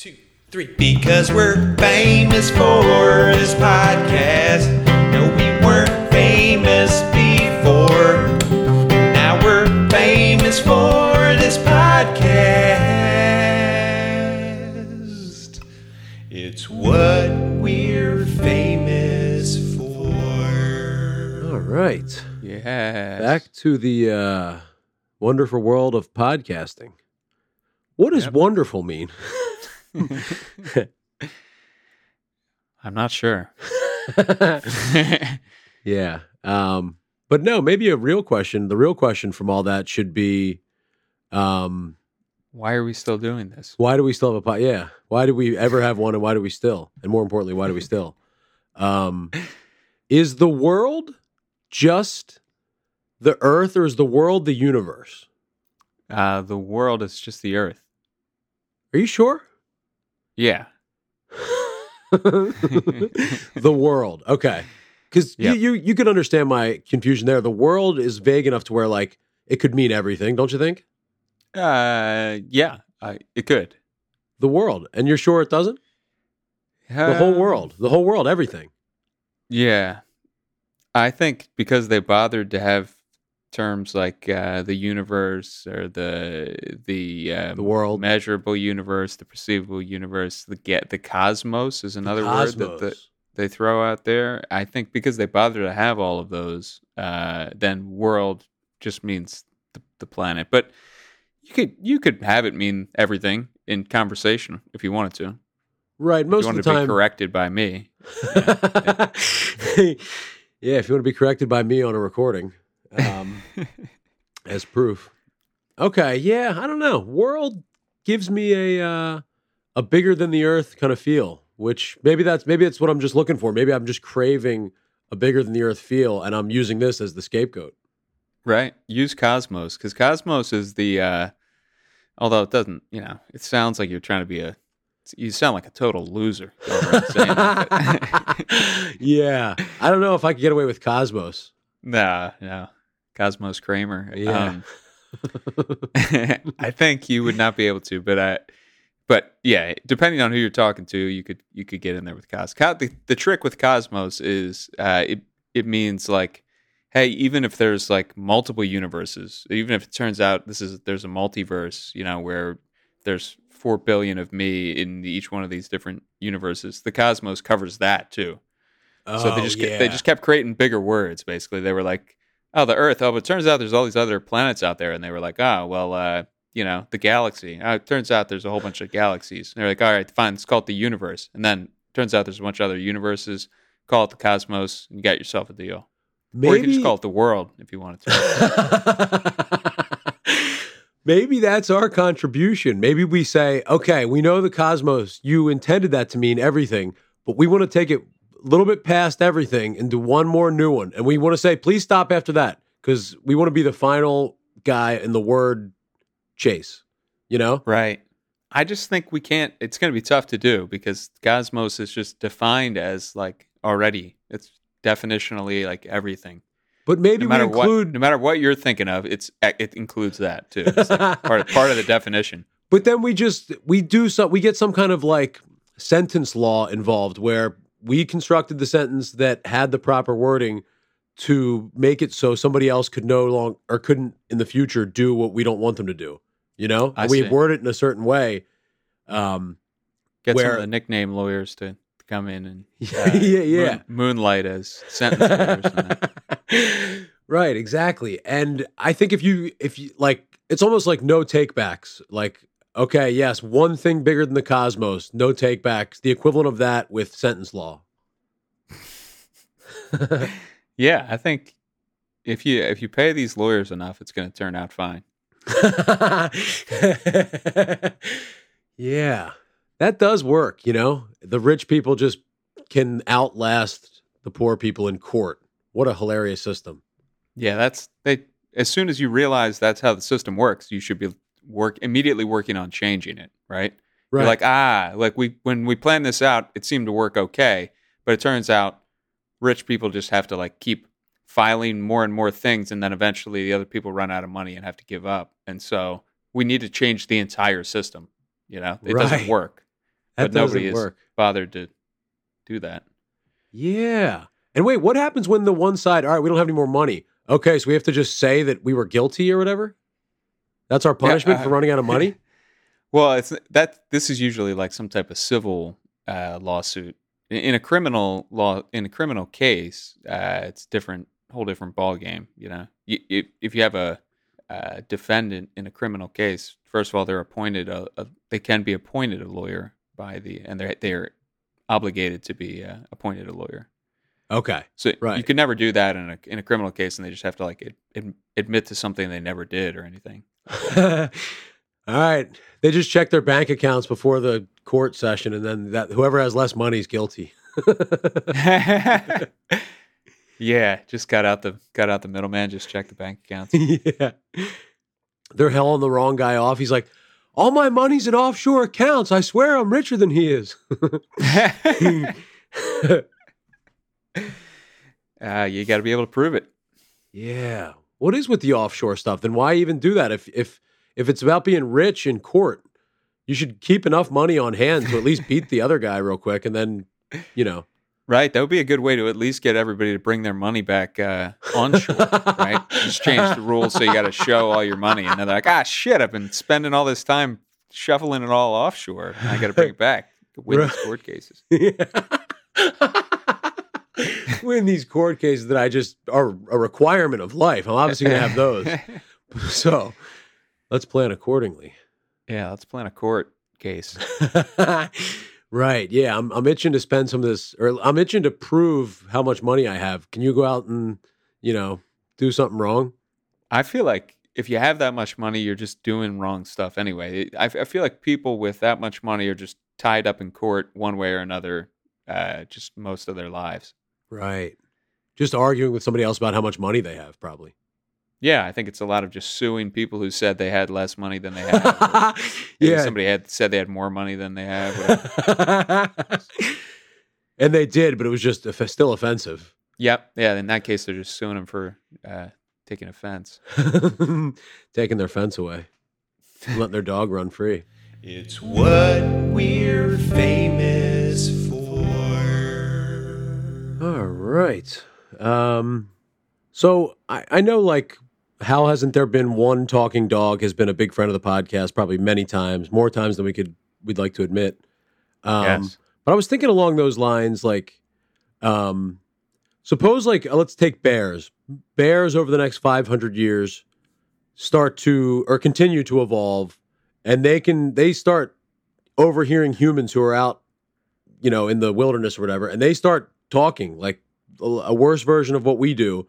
two, three. Because we're famous for this podcast. No, we weren't famous before. Now we're famous for this podcast. It's what we're famous for. All right. Yeah. Back to the uh, wonderful world of podcasting. What does Yep. wonderful mean? I'm not sure. yeah. Um, but no, maybe a real question. The real question from all that should be um, Why are we still doing this? why do we still have a pot? Yeah. Why do we ever have one and why do we still? And more importantly, why do we still? Um, is the world just the earth or is the world the universe? Uh, the world is just the earth. Are you sure? Yeah. the world. Okay. Because Yeah. you, you you could understand my confusion there. The world is vague enough to where like it could mean everything, don't you think? Uh, yeah. I, it could. The world. And you're sure it doesn't? The whole Um, world. The whole world, everything. Yeah. I think because they bothered to have terms like uh, the universe or the the um, The world. measurable universe, the perceivable universe, the get the cosmos is another word that the, they throw out there. I think because they bother to have all of those, uh, then world just means the, the planet. But you could you could have it mean everything in conversation if you wanted to. Right. Most you of the to be time. corrected by me. yeah, if you want to be corrected by me on a recording um, as proof. Okay, yeah, I don't know. World gives me a uh, a bigger than the earth kind of feel, which maybe that's maybe that's what I'm just looking for. Maybe I'm just craving a bigger than the earth feel, and I'm using this as the scapegoat. Right. Use Cosmos because Cosmos is the. Uh, although it doesn't, you know, it sounds like you're trying to be a. You sound like a total loser. that, yeah, I don't know if I could get away with Cosmos. nah, no. Cosmos Kramer. Yeah. Um, I think you would not be able to, but I. But yeah, depending on who you're talking to, you could you could get in there with Cos. Co- the, the trick with Cosmos is uh, it it means like, hey, even if there's like multiple universes, even if it turns out this is there's a multiverse, you know, where there's four billion of me in each one of these different universes, the Cosmos covers that too. Oh, so they Oh, just yeah. they just kept creating bigger words. Basically, they were like, "Oh, the Earth. Oh, but it turns out there's all these other planets out there." And they were like, "Oh, well, uh, you know, the galaxy. Oh, it turns out there's a whole bunch of galaxies." And they're like, "All right, fine. Let's call it the universe." And then turns out there's a bunch of other universes. Call it the cosmos, and you got yourself a deal. Or you can just call it the world if you wanted to. Maybe that's our contribution. Maybe we say, okay, we know the cosmos, you intended that to mean everything, but we want to take it little bit past everything and do one more new one. And we want to say, please stop after that because we want to be the final guy in the word chase, you know? right. I just think we can't. It's going to be tough to do because cosmos is just defined as like already. It's definitionally like everything. But maybe no matter we include, what, no matter what you're thinking of, it's eh, it includes that too. It's like part part of the definition. But then we just we do some we get some kind of like sentence law involved where we constructed the sentence that had the proper wording to make it so somebody else could no long or couldn't in the future do what we don't want them to do. You know, I we see. word it in a certain way. Um, Get some of the nickname lawyers to come in and yeah, uh, yeah, yeah. moon- moonlight as sentence lawyers. right, exactly. And I think if you if you like it's almost like no takebacks. Like, okay, yes, one thing bigger than the cosmos, no takebacks. The equivalent of that with sentence law. Yeah, I think if you if you pay these lawyers enough, it's going to turn out fine. yeah. That does work, you know? The rich people just can outlast the poor people in court. What a hilarious system. Yeah, that's they. As soon as you realize that's how the system works, you should be work immediately working on changing it. Right? Right. You're like, ah, like we when we planned this out, it seemed to work okay, but it turns out rich people just have to like keep filing more and more things, and then eventually the other people run out of money and have to give up. And so we need to change the entire system. You know, it Right. doesn't work. but nobody work. bothered to do that. Yeah. And wait, what happens when the one side, all right, we don't have any more money. Okay, so we have to just say that we were guilty or whatever? That's our punishment uh, for running out of money? Well, it's that this is usually like some type of civil uh, lawsuit. In, in a criminal law, in a criminal case, uh, it's different, whole different ball game. You know, you, you, if you have a, uh defendant in a criminal case, first of all, they're appointed a, a they can be appointed a lawyer by the and they're they're obligated to be uh, appointed a lawyer. Okay. So Right. you could never do that in a in a criminal case, and they just have to like ad, ad, admit to something they never did or anything. all right. They just check their bank accounts before the court session and then that whoever has less money is guilty. yeah, just got out the got out the middleman. Just check the bank accounts. yeah. They're hauling the wrong guy off. He's like, all my money's in offshore accounts. I swear I'm richer than he is. uh, you got to be able to prove it. yeah. What is with the offshore stuff? Then why even do that? If if if it's about being rich in court, you should keep enough money on hand to at least beat the other guy real quick and then, you know. Right, that would be a good way to at least get everybody to bring their money back uh, onshore. right, just change the rules so you got to show all your money, and then they're like, "Ah, shit! I've been spending all this time shuffling it all offshore. I got to bring it back. to Win these Right. court cases." Win these court cases that I just are a requirement of life. I'm obviously going to have those. So let's plan accordingly. yeah, let's plan a court case. right. Yeah. I'm, I'm itching to spend some of this, or I'm itching to prove how much money I have. Can you go out and, you know, do something wrong? I feel like if you have that much money, you're just doing wrong stuff anyway. I, I feel like people with that much money are just tied up in court one way or another, uh, just most of their lives. Right. Just arguing with somebody else about how much money they have, probably. Yeah, I think it's a lot of just suing people who said they had less money than they have. or maybe yeah. somebody had said they had more money than they have. and they did, but it was just still offensive. yep. Yeah. In that case, they're just suing them for uh, taking offense. Taking their fence away, letting their dog run free. It's what we're famous for. All right. Um, so I, I know, like, how hasn't there been one talking dog has been a big friend of the podcast, probably many times, more times than we could we'd like to admit. Um, Yes. But I was thinking along those lines, like, um, suppose like uh, let's take bears. Bears over the next five hundred years start to or continue to evolve, and they can they start overhearing humans who are out, you know, in the wilderness or whatever, and they start talking like a, worse version of what we do,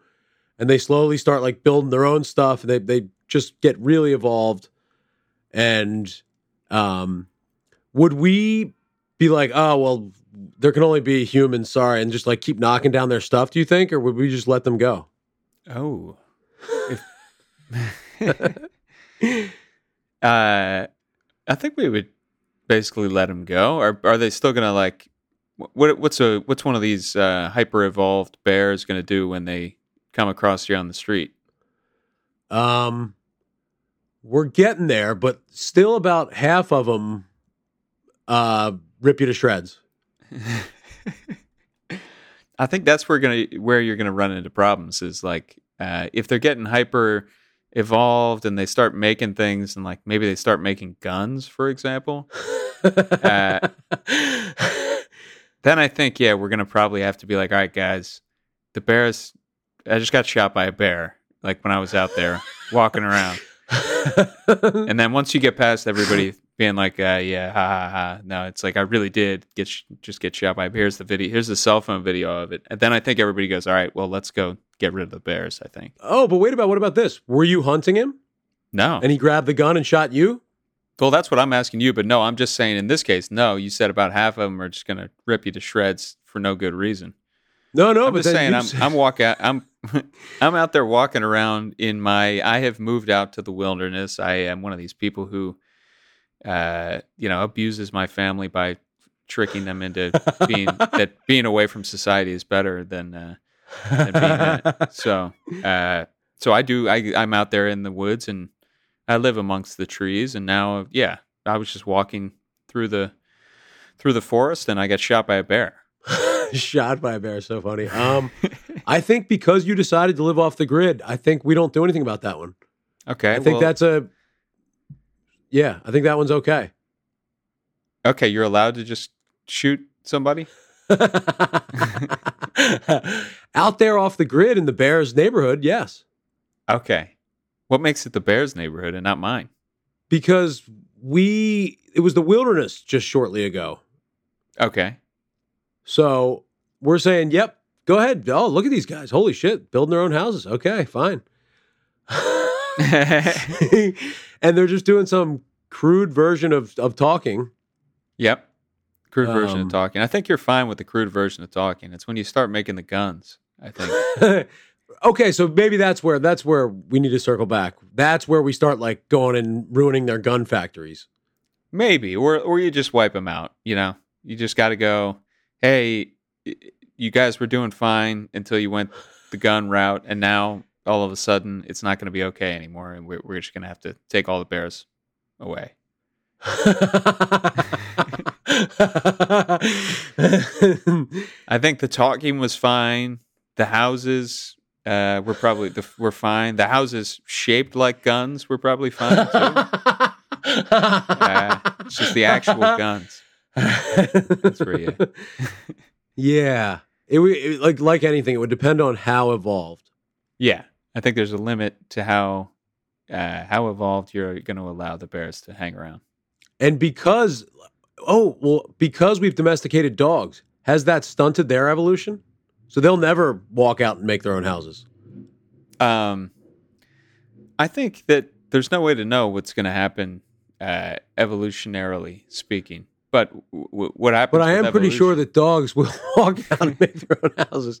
and they slowly start like building their own stuff. They they just get really evolved, and um, would we be like, oh well, there can only be humans, sorry, and just like keep knocking down their stuff? Do you think, or would we just let them go? Oh. uh, I think we would basically let them go. Are are they still gonna like? What what's a what's one of these uh, hyper evolved bears gonna do when they come across you on the street? Um, we're getting there, but still about half of them uh, rip you to shreds. I think that's where gonna where you're gonna run into problems is like uh, if they're getting hyper evolved and they start making things and like maybe they start making guns, for example. Uh, then I think yeah, we're gonna probably have to be like, all right, guys, the bears. I just got shot by a bear. Like when I was out there walking around, and then once you get past everybody being like, uh, yeah, ha ha ha, no, it's like I really did get sh- just get shot by. a bear. Here's the video. Here's the cell phone video of it. And then I think everybody goes, all right, well, let's go get rid of the bears. I think oh, but wait about what about this? Were you hunting him no. and he grabbed the gun and shot you? Well, that's what I'm asking you, but no, I'm just saying in this case, no. You said about half of them are just gonna rip you to shreds for no good reason. No, no, I'm but just saying, I'm I'm walking, I'm I'm out there walking around in my. I have moved out to the wilderness. I am one of these people who, uh, you know, abuses my family by tricking them into being that being away from society is better than uh, than being in it. So, uh, so I do. I I'm out there in the woods and I live amongst the trees. And now, yeah, I was just walking through the through the forest and I got shot by a bear. Shot by a bear, so funny. Um, I think because you decided to live off the grid, I think we don't do anything about that one. Okay. I think well, that's a, yeah, I think that one's okay. okay. You're allowed to just shoot somebody. Out there off the grid in the bear's neighborhood, yes, Okay. What makes it the bear's neighborhood and not mine? because we it was the wilderness just shortly ago. Okay. So we're saying, yep, go ahead. Oh, look at these guys. Holy shit, building their own houses. Okay, fine. and they're just doing some crude version of, of talking. Yep. Crude version Um, of talking. I think you're fine with the crude version of talking. It's when you start making the guns. I think. okay, so maybe that's where that's where we need to circle back. That's where we start like going and ruining their gun factories. Maybe, or or you just wipe them out. You know, you just got to go. Hey, you guys were doing fine until you went the gun route, and now all of a sudden it's not going to be okay anymore, and we're we're just going to have to take all the bears away. I think the talking was fine. The houses uh, were probably the, were fine. The houses shaped like guns We're probably fine too. Uh, it's just the actual guns. That's where you. yeah, it, would- it like like anything, it would depend on how evolved. Yeah, I think there's a limit to how uh, how evolved you're going to allow the bears to hang around. And because, oh, well, because we've domesticated dogs, has that stunted their evolution? So they'll never walk out and make their own houses. Um, I think that there's no way to know what's going to happen uh, evolutionarily speaking. But w- w- what happens? But I am pretty sure that dogs will walk out and make their own houses.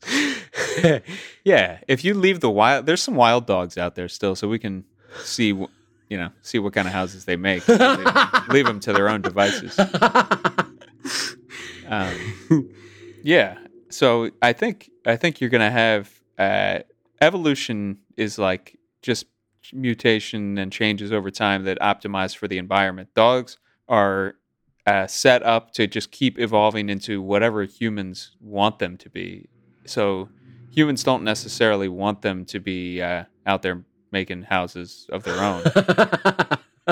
yeah, if you leave the wild, there's some wild dogs out there still, so we can see, you know, see what kind of houses they make. leave them to their own devices. Um, yeah, so I think I think you're gonna have uh, evolution is like just mutation and changes over time that optimize for the environment. Dogs are uh, set up to just keep evolving into whatever humans want them to be. So humans don't necessarily want them to be uh, out there making houses of their own.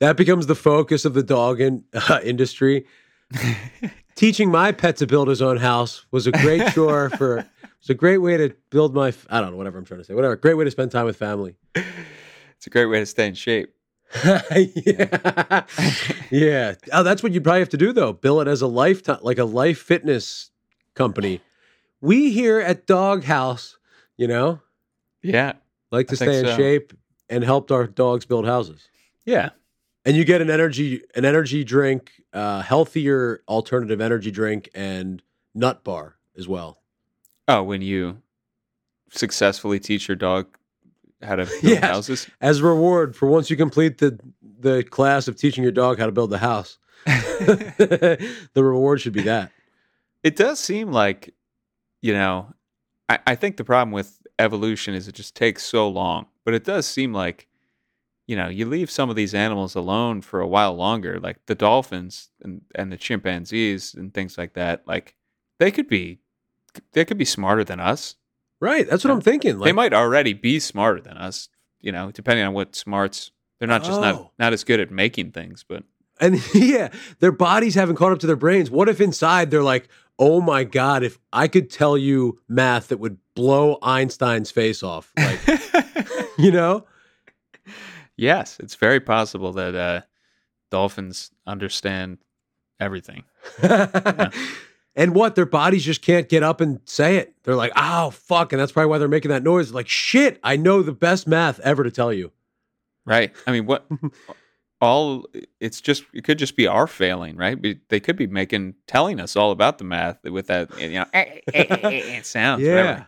that becomes the focus of the dog in, uh, industry. Teaching my pet to build his own house was a great chore for. It's a great way to build my. I don't know whatever I'm trying to say. Whatever. Great way to spend time with family. it's a great way to stay in shape. yeah. yeah. Oh, that's what you'd probably have to do though. Bill it as a lifetime, like a life fitness company. We here at Dog House, you know, Yeah, like to I stay in so. shape and helped our dogs build houses. yeah. And you get an energy, an energy drink, uh, healthier alternative energy drink, and nut bar as well. Oh, when you successfully teach your dog how to build Yes. houses. As a reward for once you complete the the class of teaching your dog how to build the house. the reward should be that. It does seem like, you know, I, I think the problem with evolution is it just takes so long. But it does seem like, you know, you leave some of these animals alone for a while longer, like the dolphins and, and the chimpanzees and things like that. Like they could be, they could be smarter than us. Right. That's what I'm thinking. Like, they might already be smarter than us, you know, depending on what smarts. They're not just Oh. not not as good at making things, but And yeah, their bodies haven't caught up to their brains. What if inside they're like, oh my God, if I could tell you math that would blow Einstein's face off? Like, you know? Yes, it's very possible that uh, dolphins understand everything. and what? Their bodies just can't get up and say it. They're like, oh, fuck. And that's probably why they're making that noise. Like, shit, I know the best math ever to tell you. Right. I mean, what all it's just it could just be our failing, right? They could be making telling us all about the math with that you know sounds. yeah. whatever.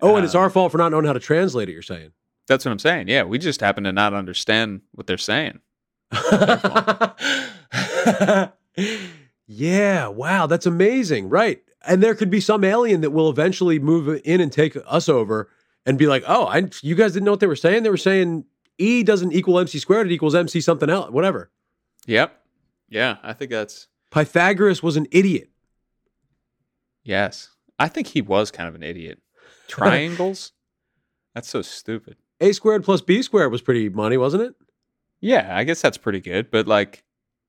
Oh, and it's Uh, our fault for not knowing how to translate it, you're saying. That's what I'm saying. Yeah, we just happen to not understand what they're saying. yeah, wow, that's amazing. Right. And there could be some alien that will eventually move in and take us over and be like, "Oh, I you guys didn't know what they were saying? They were saying E doesn't equal MC squared, it equals MC something else, whatever." Yep. Yeah, I think that's Pythagoras was an idiot. yes. I think he was kind of an idiot. Triangles? that's so stupid. A squared plus B squared was pretty money, wasn't it? Yeah, I guess that's pretty good, but like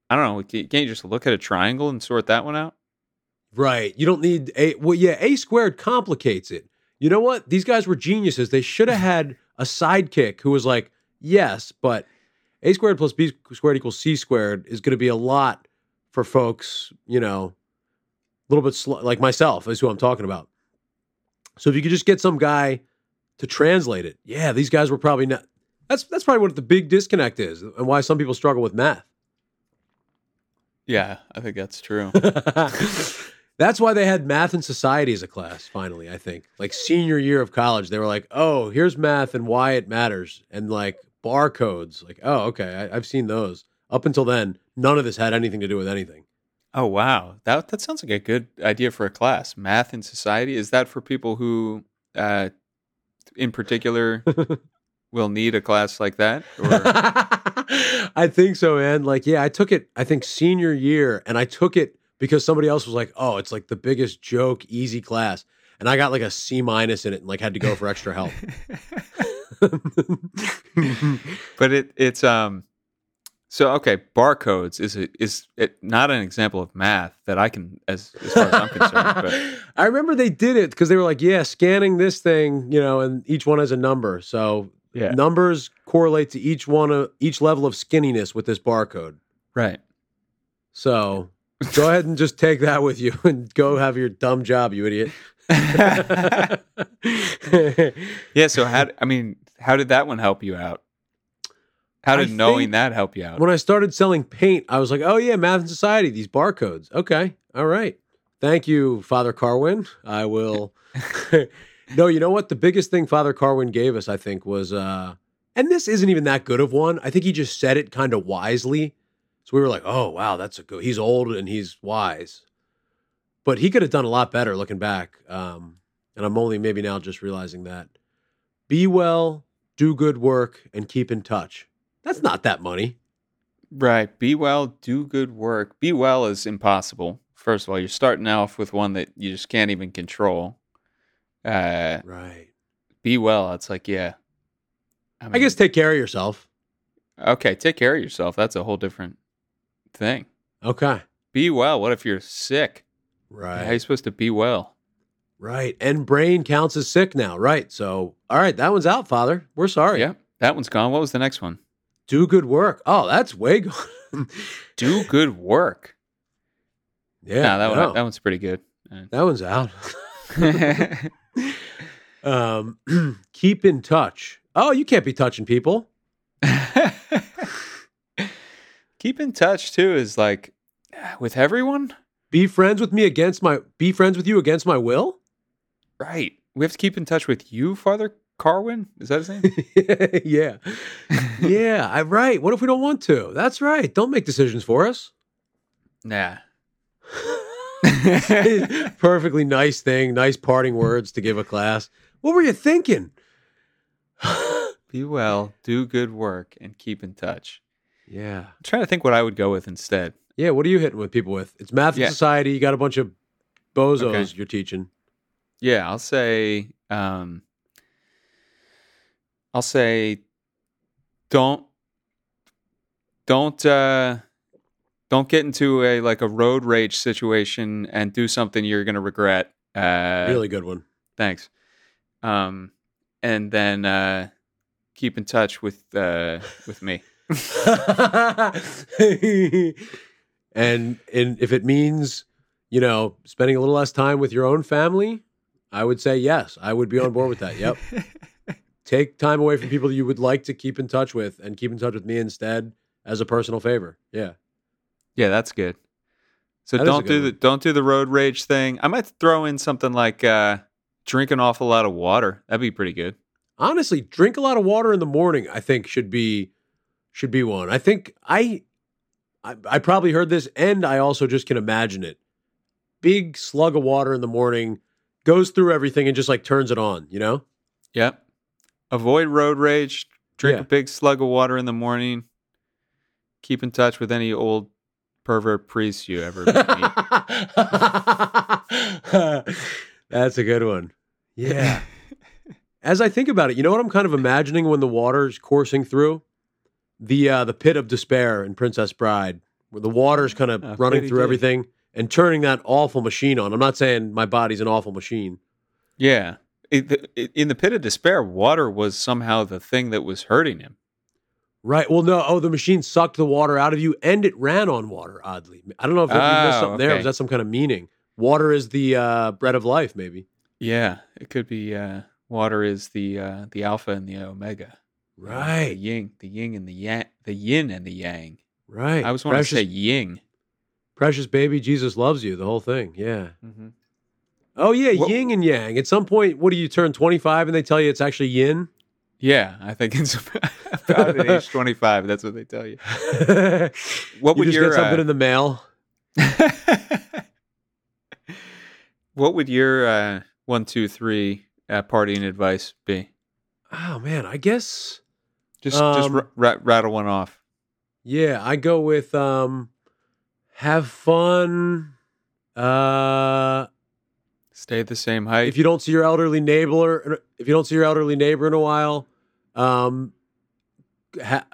I don't know, can't you just look at a triangle and sort that one out? Right. You don't need a well, yeah, A squared complicates it. You know what? These guys were geniuses. They should have had a sidekick who was like, yes, but A squared plus B squared equals C squared is going to be a lot for folks, you know, a little bit sl- like myself is who I'm talking about. So if you could just get some guy to translate it, yeah, these guys were probably not. That's that's probably what the big disconnect is, and why some people struggle with math. Yeah, I think that's true. That's why they had math and society as a class, finally, I think. Like senior year of college, they were like, oh, here's math and why it matters. And like barcodes. Like, oh, okay, I, I've seen those. Up until then, none of this had anything to do with anything. oh wow. That that sounds like a good idea for a class. Math and society. Is that for people who uh in particular will need a class like that? Or I think so, man. Like, yeah, I took it, I think, senior year, and I took it because somebody else was like, oh, it's like the biggest joke, easy class. And I got like a C minus in it and like had to go for extra help. but it it's um so okay barcodes is a, is it not an example of math that i can as as far as i'm concerned but I remember they did it because they were like, yeah, scanning this thing, you know, and each one has a number. So yeah numbers correlate to each one of each level of skinniness with this barcode. right So go ahead and just take that with you and go have your dumb job, you idiot. yeah so how i mean how did that one help you out how I did knowing that help you out when I started selling paint, I was like, oh yeah, math and society, these barcodes. Okay. All right. Thank you, Father Carwin. I will No, you know what? The biggest thing Father Carwin gave us, I think, was uh and this isn't even that good of one. I think he just said it kind of wisely. So we were like, oh wow, that's a good he's old and he's wise. But he could have done a lot better looking back. Um, and I'm only maybe now just realizing that. Be well, do good work, and keep in touch. That's not that money. right be well do good work be well is impossible first of all you're starting off with one that you just can't even control uh Right. be well it's like yeah I mean, guess take care of yourself. Okay, take care of yourself. That's a whole different thing. Okay. Be well. What if you're sick? Right. How are you supposed to be well? Right. And brain counts as sick now. Right. So, all right, that one's out, Father. We're sorry. Yeah, that one's gone. What was the next one? Do good work. Oh, that's way gone. Do good work. yeah. Yeah, that no, one. That one's pretty good. that one's out. um, keep in touch. Oh, you can't be touching people. Keep in touch too. Is like with everyone, Be friends with me against my be friends with you against my will? right? We have to keep in touch with you, Father Carwin. Is that his name? yeah. Yeah, I right. What if we don't want to? That's right. Don't make decisions for us. nah. Perfectly nice thing, nice parting words to give a class. What were you thinking? Be well, do good work, and keep in touch. yeah. I'm trying to think what I would go with instead. Yeah, what are you hitting with people with? It's math and Yeah. society. You got a bunch of bozos Okay. you're teaching. Yeah, I'll say um I'll say don't don't uh don't get into a like a road rage situation and do something you're going to regret. Uh really good one. thanks. Um and then uh keep in touch with uh with me. and and if it means, you know, spending a little less time with your own family, I would say yes. I would be on board with that. Yep. Take time away from people that you would like to keep in touch with and keep in touch with me instead as a personal favor. Yeah. Yeah, that's good. So That don't good do the one. don't do the road rage thing. I might throw in something like uh drink an awful lot of water. That'd be pretty good. honestly drink a lot of water in the morning i think should be should be one i think i i, I probably heard this and i also just can imagine it big slug of water in the morning goes through everything and just like turns it on you know Yep. Avoid road rage. Drink Yeah. a big slug of water in the morning. Keep in touch with any old pervert priests you ever meet. That's a good one. Yeah. As I think about it, you know what I'm kind of imagining when the water's coursing through the uh, the pit of despair in Princess Bride, where the water's kind of running through everything and turning that awful machine on. I'm not saying my body's an awful machine. yeah. The, in the pit of despair, water was somehow the thing that was hurting him. Right. Well, no. Oh, the machine sucked the water out of you, and it ran on water. Oddly, I don't know if we missed Oh, something there. Was that some kind of meaning? Water is the uh, bread of life, maybe. Yeah, it could be. Uh, water is the uh, the alpha and the omega. The Right. yin, the yin and the yang, the yin and the yang. Right. I was want to say ying. precious baby, Jesus loves you. The whole thing. Yeah. Mm-hmm. Oh yeah, What- yin and yang. At some point, what do you turn 25 and they tell you it's actually yin? Yeah, I think it's about at age twenty five. That's what they tell you. What you would just your get something uh, in the mail? what would your uh, one, two, three uh, partying advice be? Oh man, I guess Just just Um, r- rattle one off. yeah, I go with um have fun. Uh Stay the same height. if you don't see your elderly neighbor if you don't see your elderly neighbor in a while, um ha-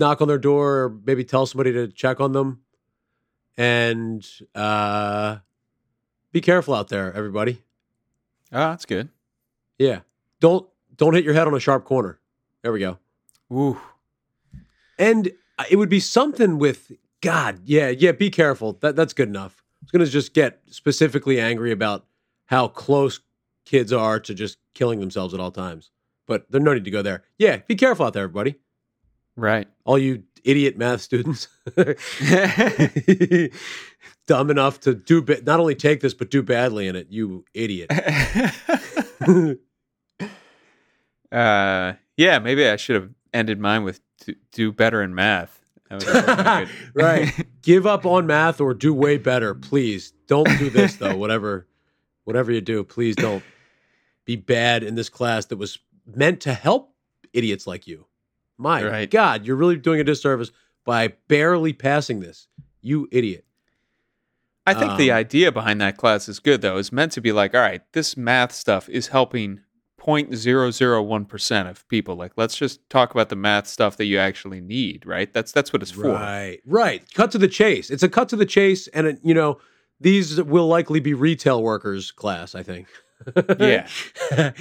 knock on their door or maybe tell somebody to check on them. And uh be careful out there, everybody. oh, that's good. Yeah. Don't don't hit your head on a sharp corner. There we go. Ooh, And it would be something with God. Yeah, yeah. Be careful. That that's good enough. I was gonna just get specifically angry about how close kids are to just killing themselves at all times. But there's no need to go there. Yeah, be careful out there, everybody. right. All you idiot math students, dumb enough to do ba- not only take this but do badly in it. You idiot. uh, yeah, maybe I should have ended mine with do, do better in math. That would have been good. right. Give up on math or do way better, please. Don't do this though. whatever, whatever you do, please don't be bad in this class that was meant to help idiots like you. My Right. God, you're really doing a disservice by barely passing this. You idiot. I think the Um, idea behind that class is good, though. It's meant to be like, all right, this math stuff is helping 0.001% of people. Like, let's just talk about the math stuff that you actually need, right? That's that's what it's for. Right, right. Cut to the chase. It's a cut to the chase, and it, you know these will likely be retail workers class. I think. Yeah.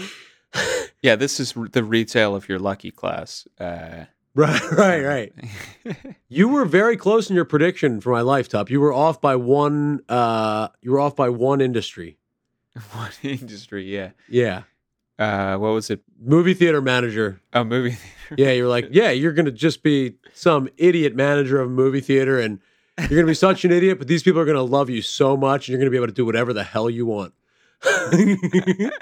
Yeah, this is the retail of your lucky class. Uh, right, right, right. You were very close in your prediction for my life, Top. You were off by one. Uh, you were off by one industry. One industry? Yeah. Yeah, Uh, what was it? movie theater manager. Oh, movie. theater. Yeah, you were like, yeah, you're gonna just be some idiot manager of a movie theater, and you're gonna be such an idiot. But these people are gonna love you so much, and you're gonna be able to do whatever the hell you want. It's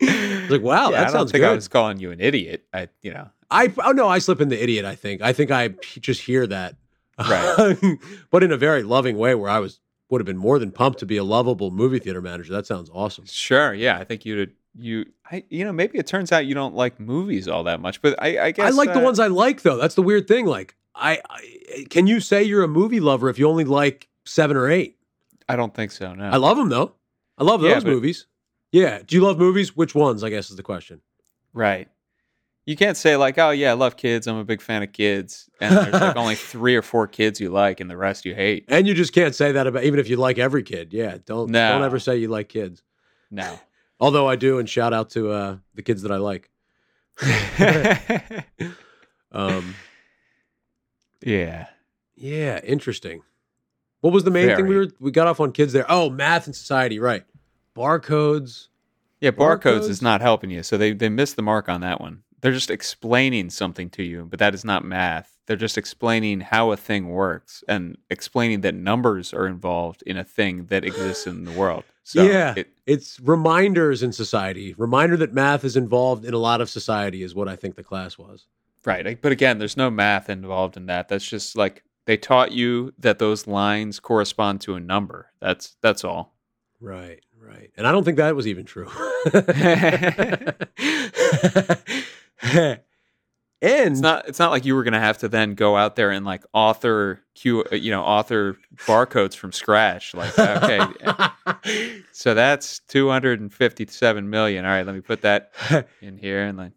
like, wow, Yeah, that I don't sounds think good. I was calling you an idiot. I, you know, I oh no, I slip in the idiot. I think. I think I just hear that, Right. but in a very loving way, where I was would have been more than pumped to be a lovable movie theater manager. That sounds awesome. sure. Yeah, I think you'd you. I, you know, maybe it turns out you don't like movies all that much, but I, I guess I like the uh, ones I like, though. That's the weird thing. Like, I, I can you say you're a movie lover if you only like seven or eight? I don't think so. No, I love them though. I love Yeah, those but- movies. Yeah. Do you love movies? Which ones? I guess is the question. Right. You can't say like, oh yeah, I love kids. I'm a big fan of kids, and there's like only three or four kids you like, and the rest you hate. And you just can't say that about even if you like every kid. Yeah. Don't No. don't ever say you like kids. No. Although I do, and shout out to uh, the kids that I like. Um, yeah. yeah, interesting. What was the main thing we were we got off on kids there? Oh, math and society, right? Barcodes. Yeah. Barcodes Barcodes? is not helping you, so they they missed the mark on that one. They're just explaining something to you, but that is not math. They're just explaining how a thing works and explaining that numbers are involved in a thing that exists in the world. So yeah, it, it's reminders in society. Reminder that math is involved in a lot of society is what I think the class was. Right. But again, there's no math involved in that. That's just like they taught you that those lines correspond to a number. That's that's all. Right, right. And I don't think that was even true. And It's not. It's not like you were going to have to then go out there and like author Q, uh, you know, author barcodes from scratch. Like, okay, so that's two hundred and fifty-seven million. All right, let me put that in here and then.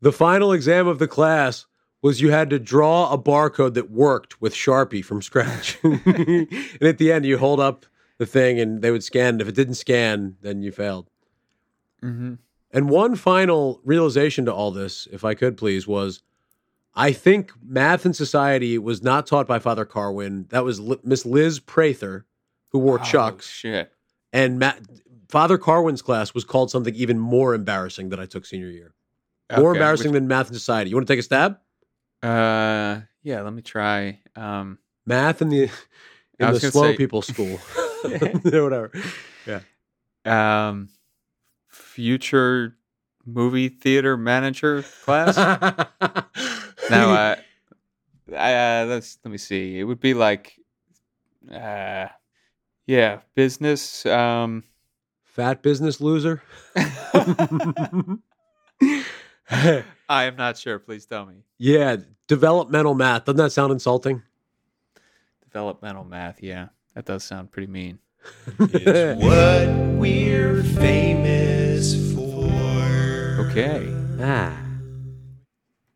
The final exam of the class was you had to draw a barcode that worked with Sharpie from scratch. and at the end, you hold up the thing and they would scan. If it didn't scan, then you failed. Mm-hmm. And one final realization to all this, if I could please, was I think math and society was not taught by Father Carwin. That was Li- Miss Liz Prather, who wore chucks. Oh, shit. And Matt, Father Carwin's class was called something even more embarrassing that I took senior year. More Okay, embarrassing than math and society. You want to take a stab? uh, yeah. Let me try. Um, Math in the in the slow say- people school. Whatever. Yeah. Um, future movie theater manager class. now, uh, I, uh, let's let me see. It would be like, uh, yeah, business. Um, Fat business loser. I am not sure. Please tell me. yeah, developmental math. Doesn't that sound insulting? Developmental math. Yeah, that does sound pretty mean. It's what we're famous for. Okay, ah.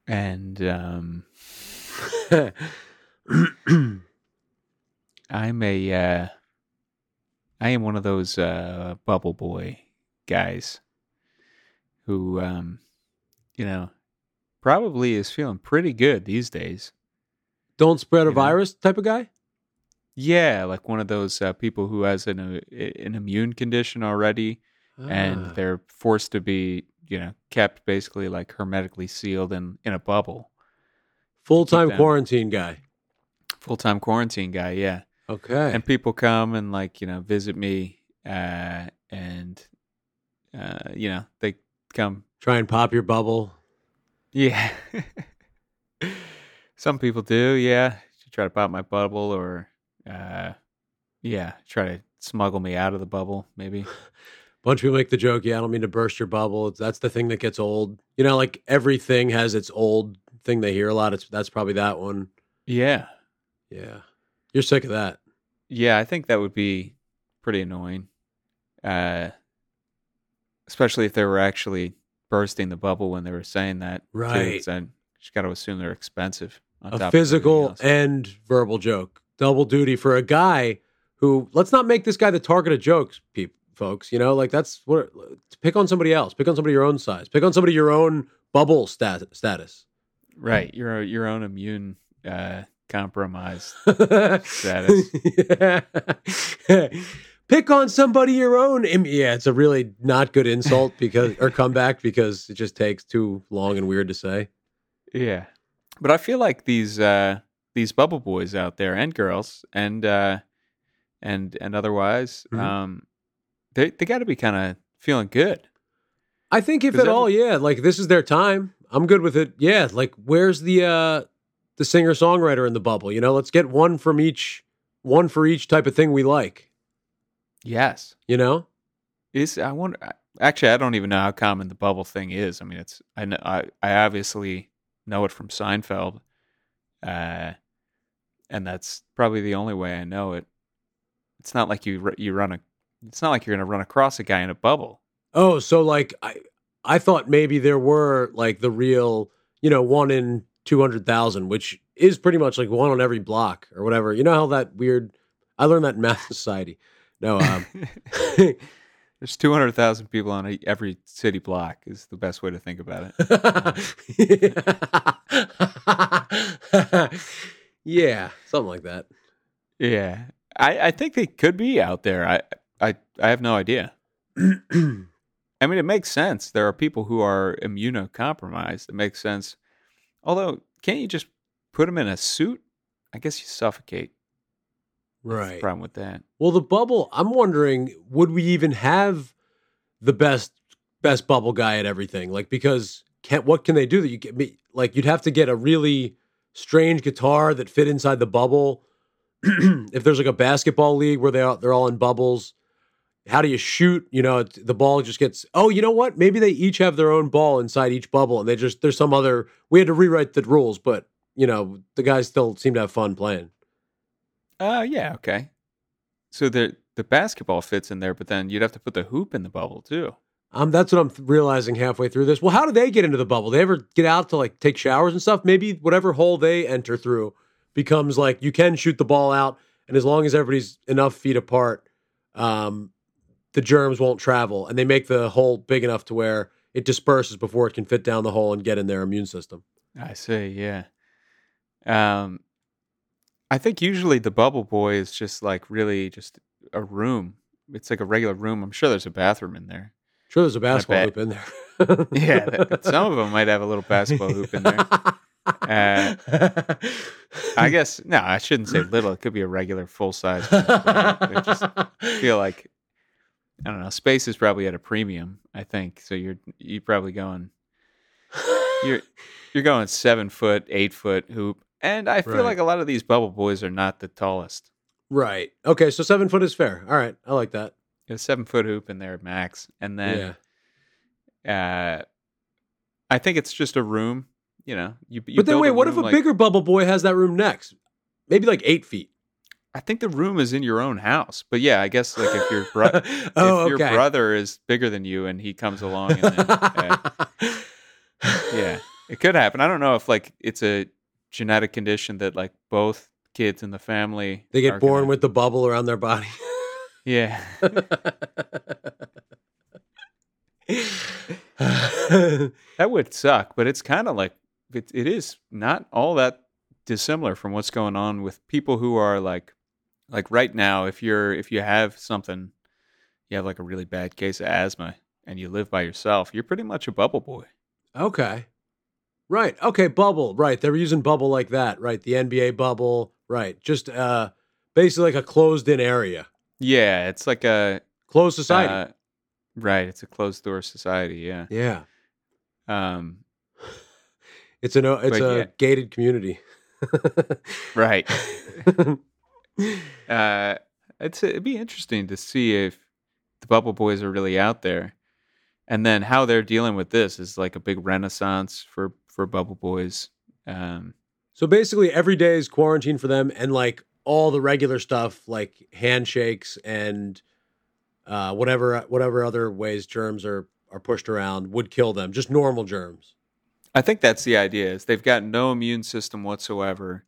and um, I'm a, uh, I am one of those uh, bubble boy guys who, um, you know, probably is feeling pretty good these days. Don't spread a You know? virus type of guy? Yeah, like one of those uh, people who has an uh, an immune condition already, and Ah. they're forced to be, you know, kept basically like hermetically sealed in in a bubble. full time quarantine guy. Full time quarantine guy, yeah. Okay. and people come and like you know visit me uh and uh you know they come Try and pop your bubble. yeah some people do yeah try to pop my bubble or uh yeah try to smuggle me out of the bubble maybe bunch of people make the joke, yeah, I don't mean to burst your bubble. That's the thing that gets old. You know, like everything has its old thing they hear a lot. It's that's probably that one. yeah Yeah. You're sick of that. yeah i think that would be pretty annoying uh especially if there were actually bursting the bubble when they were saying that too, Right. then just got to assume they're expensive A physical and verbal joke. Double duty for a guy who let's not make this guy the target of jokes, folks. You know, like that's what pick on somebody else. Pick on somebody your own size. Pick on somebody your own bubble stat, status. Right, your your own immune uh, compromised. status. Pick on somebody your own. Yeah, it's a really not good insult because or comeback because it just takes too long and weird to say. Yeah, but I feel like these uh, these bubble boys out there and girls and uh, and and otherwise, Mhm. um, they they got to be kind of feeling good. I think if at all, yeah, like this is their time. I'm good with it. Yeah, like where's the uh the singer songwriter in the bubble? You know, let's get one from each, one for each type of thing we like. Yes, You know, is I wonder. Actually, I don't even know how common the bubble thing is. I mean, it's I know I, I obviously know it from Seinfeld, uh, and that's probably the only way I know it. It's not like you you run a. It's not like you're gonna run across a guy in a bubble. Oh, so like I I thought maybe there were like the real, you know, one in 200,000, which is pretty much like one on every block or whatever. You know how that weird I learned that in math society. No, um There's 200,000 people on a, every city block is the best way to think about it. yeah, something like that. Yeah. I, I think they could be out there. I, I, I have no idea. I mean, it makes sense. There are people who are immunocompromised. It makes sense. Although, can't you just put them in a suit? I guess you suffocate. Right. problem with that. Well, the bubble, I'm wondering, would we even have the best best bubble guy at everything? Like because can what can they do that you get me like you'd have to get a really strange guitar that fit inside the bubble. if there's like a basketball league where they are they're all in bubbles, how do you shoot? You know, the ball just gets. Oh, you know what? Maybe they each have their own ball inside each bubble, and they just there's some other. We had to rewrite the rules, but you know the guys still seem to have fun playing. Uh yeah, okay. So the the basketball fits in there, but then you'd have to put the hoop in the bubble too. Um, that's what I'm realizing halfway through this. Well, how do they get into the bubble? They ever get out to like take showers and stuff? Maybe whatever hole they enter through becomes like you can shoot the ball out, and as long as everybody's enough feet apart, um, the germs won't travel, and they make the hole big enough to where it disperses before it can fit down the hole and get in their immune system. I see, yeah. Um I think usually the bubble boy is just like really just a room. It's like a regular room. I'm sure there's a bathroom in there. Sure, there's a basketball hoop in there. Yeah, that, some of them might have a little basketball hoop in there. Uh, I guess no, I shouldn't say little. It could be a regular full size. I just feel like I don't know. Space is probably at a premium. I think so. You're you probably going you're you're going seven foot, eight foot hoop, and I feel Right. like a lot of these bubble boys are not the tallest. right. Okay, so seven foot is fair. All right, I like that. A seven foot hoop in there max, and then uh, I think it's just a room. You know, you. you but then wait, what if a like- bigger bubble boy has that room next? Maybe like eight feet. I think the room is in your own house, but yeah, I guess like if your bro- oh, if your okay. brother is bigger than you and he comes along, and then, uh, yeah, it could happen. I don't know if like it's a genetic condition that like both kids in the family they get born gonna- with the bubble around their body. yeah. That would suck, but it's kind of like it, it is not all that dissimilar from what's going on with people who are like like right now if you're if you have something you have like a really bad case of asthma and you live by yourself, you're pretty much a bubble boy. okay. Right. Okay, bubble. Right. They were using bubble like that. Right. The NBA bubble. Right. Just uh basically like a closed in area. Yeah, it's like a Closed society. uh, right, it's a closed door society, yeah. yeah. Um It's an it's a yeah. gated community. right. uh, it's it'd be interesting to see if the Bubble Boys are really out there, and then how they're dealing with this is like a big renaissance for for Bubble Boys. Um, So basically, every day is quarantine for them, and like all the regular stuff, like handshakes and uh, whatever whatever other ways germs are are pushed around, would kill them. Just normal germs. I think that's the idea. Is they've got no immune system whatsoever,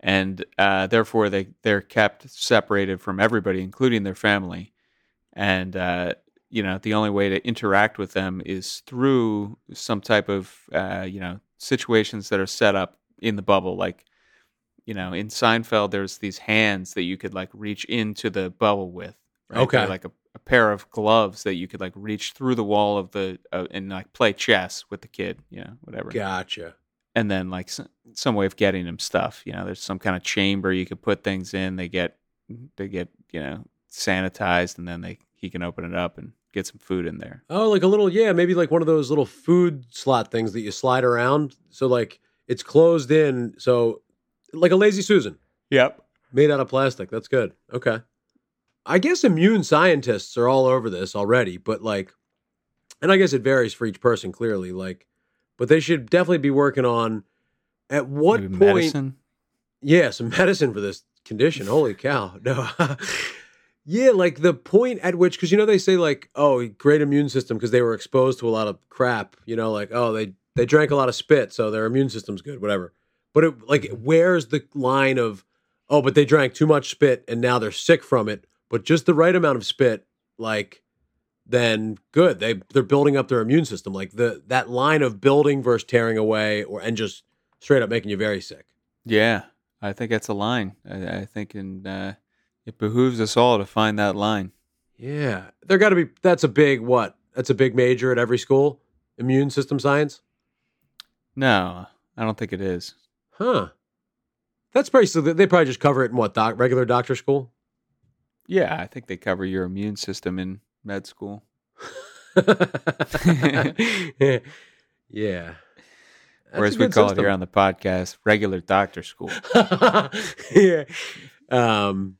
and uh, therefore they they're kept separated from everybody, including their family. And uh, you know, the only way to interact with them is through some type of uh, you know situations that are set up in the bubble, like you know, in Seinfeld, there's these hands that you could like reach into the bubble with. Right? Okay. They're like a, a pair of gloves that you could like reach through the wall of the uh, and like play chess with the kid, you know, whatever Gotcha. and then like some, some way of getting them stuff. You know, there's some kind of chamber you could put things in. They get they get you know sanitized, and then they he can open it up and get some food in there. Oh, like a little yeah, maybe like one of those little food slot things that you slide around. So like it's closed in, so like a lazy Susan. Yep. made out of plastic. That's good. Okay. I guess immune scientists are all over this already, but like, and I guess it varies for each person clearly. Like, but they should definitely be working on at what Maybe point, medicine. yeah, some medicine for this condition. Holy cow. No. yeah, like the point at which, because you know, they say like, oh, great immune system because they were exposed to a lot of crap, you know, like, oh, they, they drank a lot of spit, so their immune system's good, whatever. But it, like, where's the line of, oh, but they drank too much spit and now they're sick from it, but just the right amount of spit, like, then good. They they're building up their immune system. Like the that line of building versus tearing away, or and just straight up making you very sick. Yeah, I think that's a line. I, I think in. uh, it behooves us all to find that line. Yeah, there got to be. That's a big what? That's a big major at every school. Immune system science. No, I don't think it is. Huh. That's pretty. So they probably just cover it in what doc, regular doctor school. Yeah, I think they cover your immune system in med school. yeah. That's or as we call it here on the podcast, regular doctor school. yeah. Um,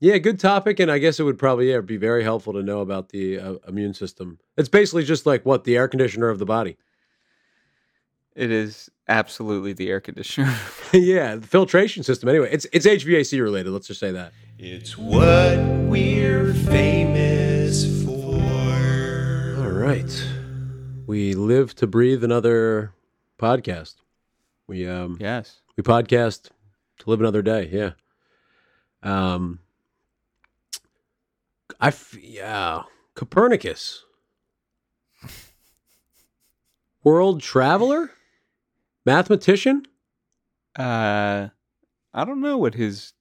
Yeah, good topic, and I guess it would probably yeah, be very helpful to know about the uh, immune system. It's basically just like what the air conditioner of the body. It is absolutely the air conditioner. yeah, the filtration system. Anyway, it's it's HVAC related. Let's just say that. It's what we're famous for. All right, we live to breathe another podcast. We um yes. we podcast to live another day. Yeah. Um. I f- yeah Copernicus, world traveler, mathematician. Uh, I don't know what his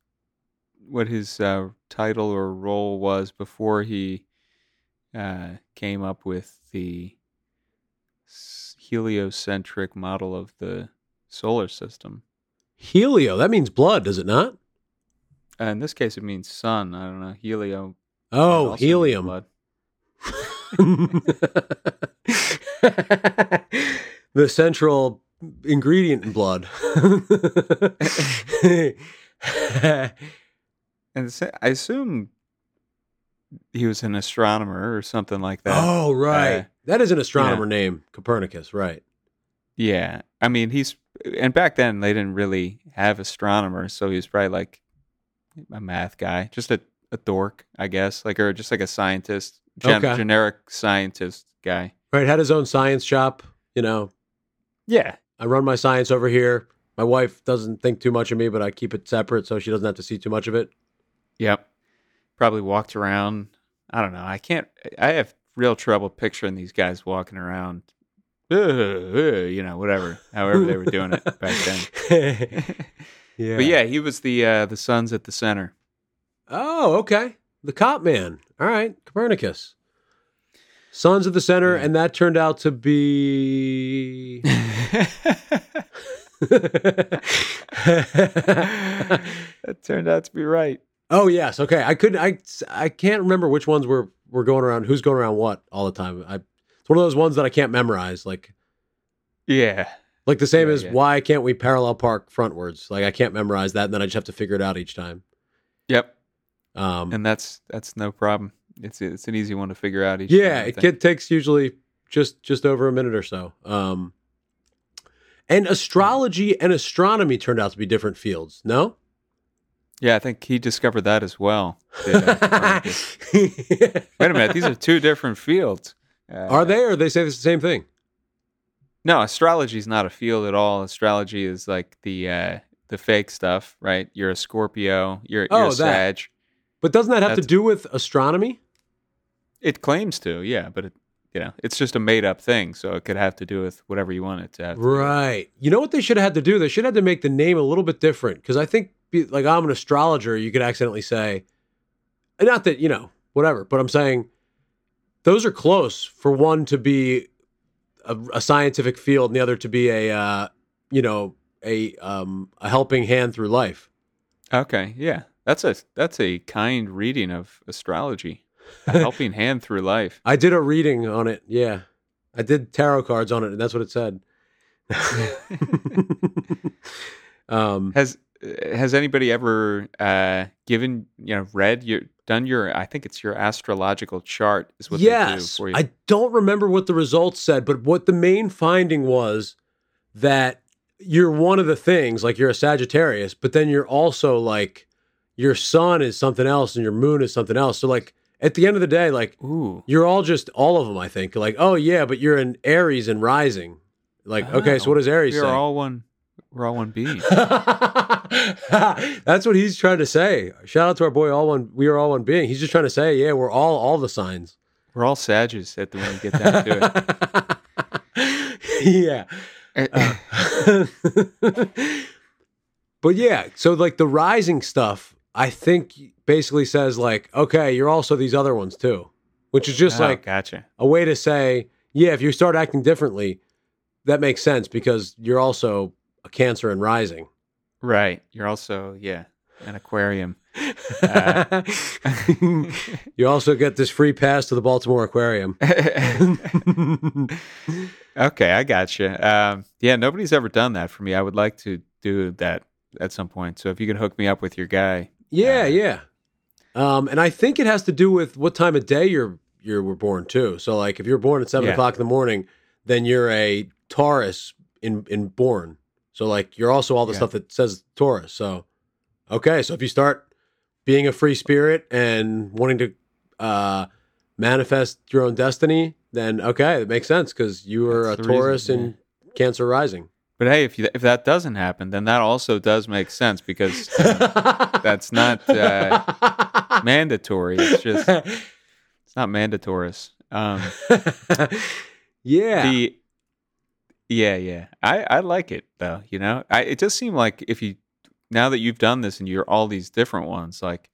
what his uh, title or role was before he uh, came up with the heliocentric model of the solar system. Helio. That means blood, does it not? Uh, in this case, it means sun. I don't know. Helio. Oh, helium. the central ingredient in blood. And sa- I assume he was an astronomer or something like that. oh, right. Uh, that is an astronomer name, Copernicus, right? Yeah, I mean he's and back then they didn't really have astronomers, so he was probably like a math guy, just a, a dork, I guess, like or just like a scientist, gen- Okay. generic scientist guy. Right. Had his own science shop. You know, Yeah, I run my science over here. My wife doesn't think too much of me, but I keep it separate so she doesn't have to see too much of it. yep. Probably walked around. I don't know. I can't. I have real trouble picturing these guys walking around. "Uh, uh," you know, whatever, however they were doing it back then. yeah. But yeah, he was the uh, the sun's at the center. Oh, okay. The cop man. All right. Copernicus. Sons of the center, Yeah. and that turned out to be. that turned out to be right. oh yes, okay. I couldn't. I I can't remember which ones were were going around. Who's going around what all the time? I it's one of those ones that I can't memorize. Like Yeah. like the same Yeah, as yeah. why can't we parallel park frontwards? Like I can't memorize that, and then I just have to figure it out each time. Yep. Um, And that's that's no problem. It's it's an easy one to figure out each yeah, time, it takes usually just just over a minute or so. Um, and astrology and astronomy turned out to be different fields. No, Yeah, I think he discovered that as well. did, uh, Wait a minute, these are two different fields. Uh, Are they, or they say it's the same thing? No, astrology is not a field at all. Astrology is like the uh, the fake stuff, right? You're a Scorpio. You're, Oh, you're a that. But doesn't that have to do with astronomy? It claims to, yeah, but it, you know, it's just a made up thing, so it could have to do with whatever you want it to have. to do. Right. You know what they should have had to do? They should have had to make the name a little bit different because I think, be- like, I'm an astrologer. You could accidentally say, not that you know, whatever. But I'm saying those are close for one to be a, a scientific field and the other to be a, uh, you know, a um, a helping hand through life. Okay, yeah, that's a that's a kind reading of astrology, a helping hand through life. I did a reading on it. Yeah, I did tarot cards on it, and that's what it said. um, Has has anybody ever uh, given you know read your done your I think it's your astrological chart is what they do yes, for you. I don't remember what the results said, but what the main finding was that you're one of the things, like you're a Sagittarius, but then you're also like your sun is something else and your moon is something else. So like at the end of the day, like Ooh, you're all just all of them. I think like oh yeah, but you're an Aries and rising. Like okay, so what does Aries say? we're say? all one. We're all one being. That's what he's trying to say. Shout out to our boy, all one. We are all one being. He's just trying to say, yeah, we're all all the signs. we're all Sages at the when you get down to yeah. Uh, but yeah, so like the rising stuff, I think basically says like, okay, you're also these other ones too, which is just Oh, like gotcha. a way to say, yeah, if you start acting differently, that makes sense because you're also a Cancer and rising. Right. You're also yeah an aquarium. Uh, you also get this free pass to the Baltimore Aquarium. okay, I got you. Um, yeah, nobody's ever done that for me. I would like to do that at some point. So if you can hook me up with your guy, yeah, Uh, yeah. Um, and I think it has to do with what time of day you're you were born too. So like if you're born at seven Yeah. o'clock in the morning, then you're a Taurus in in born. So like you're also all the Yeah. stuff that says Taurus. So okay, so if you start being a free spirit and wanting to uh, manifest your own destiny, then okay, it makes sense because you were That's a the reason, Taurus in Cancer rising. But hey, if you, if that doesn't happen, then that also does make sense because know, that's not uh, mandatory. It's just it's not mandatory. Um, yeah. the yeah, yeah, I I like it though. You know, I it does seem like if you now that you've done this and you're all these different ones, like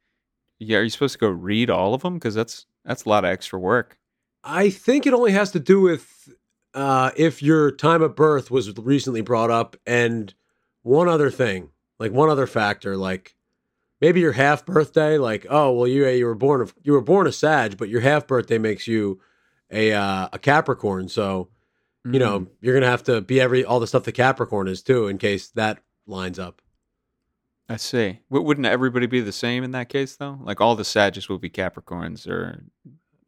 yeah, are you supposed to go read all of them? Because that's that's a lot of extra work. I think it only has to do with uh, if your time of birth was recently brought up, and one other thing, like one other factor, like maybe your half birthday, like oh well, you you were born of you were born a Sag, but your half birthday makes you a uh, a Capricorn, so you know you're gonna have to be every all the stuff the Capricorn is too, in case that lines up. I see. Wouldn't everybody be the same in that case though? Like all the Sages would be Capricorns, or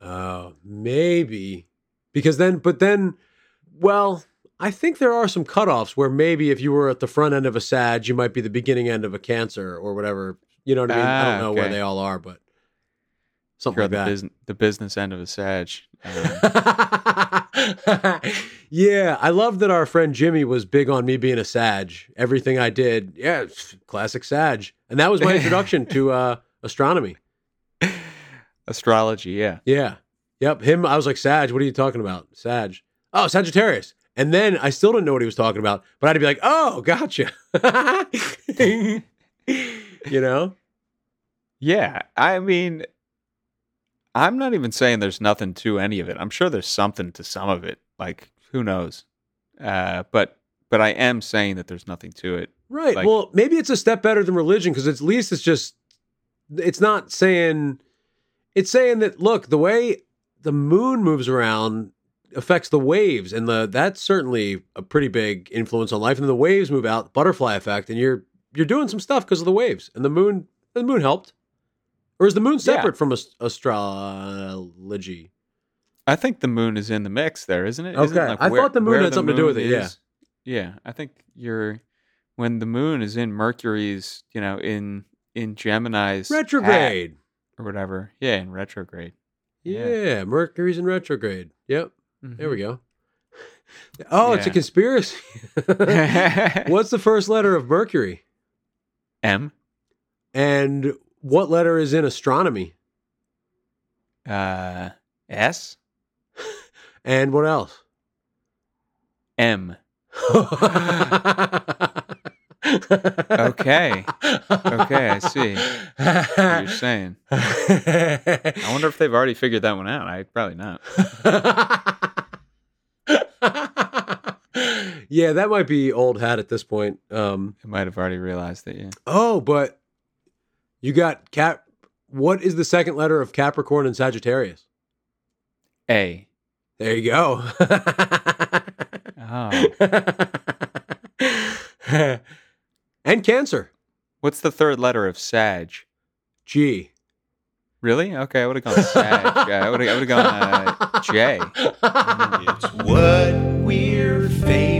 Uh, maybe because then, but then, well, I think there are some cutoffs where maybe if you were at the front end of a Sag, you might be the beginning end of a Cancer or whatever. You know what I mean? I Ah, don't know where they all are, but something like the, that. business the business end of a Sag. Um, yeah, I love that our friend Jimmy was big on me being a Sag. Everything I did, yeah, classic Sag, and that was my introduction to uh, astronomy. astrology, yeah. Yeah. Yep. Him, I was like, Sag, what are you talking about? Sag. Oh, Sagittarius. And then I still didn't know what he was talking about, but I'd be like, oh, gotcha. you know? Yeah, I mean, I'm not even saying there's nothing to any of it. I'm sure there's something to some of it. Like who knows? Uh, but but I am saying that there's nothing to it. Right. Like- well, maybe it's a step better than religion because at least it's just, it's not saying, it's saying that, look, the way the moon moves around affects the waves. And the that's certainly a pretty big influence on life. And the waves move out, butterfly effect, and you're, you're doing some stuff because of the waves. And the moon, the moon helped. Or is the moon separate from ast- astrology? I think the moon is in the mix there, isn't it? Isn't it, Okay. I thought the moon where had something to do with moon it, yeah. Yeah, I think you're when the moon is in Mercury's, you know, in in Gemini's Retrograde. or whatever. Yeah, in retrograde. Yeah. Yeah. Mercury's in retrograde. Yep. There we go. Mm-hmm. Oh, it's a conspiracy. What's the first letter of Mercury? M. And what letter is in astronomy? Uh, S. And what else? M. Okay. Okay, I see what you're saying. I wonder if they've already figured that one out. I probably not. yeah, that might be old hat at this point. Um, I might have already realized it. Yeah. oh, but you got Cap. What is the second letter of Capricorn and Sagittarius? A. There you go. Oh. and Cancer. What's the third letter of Sag? G. Really? Okay, I would have gone SAG. I would have gone uh, J. It's what we're facing.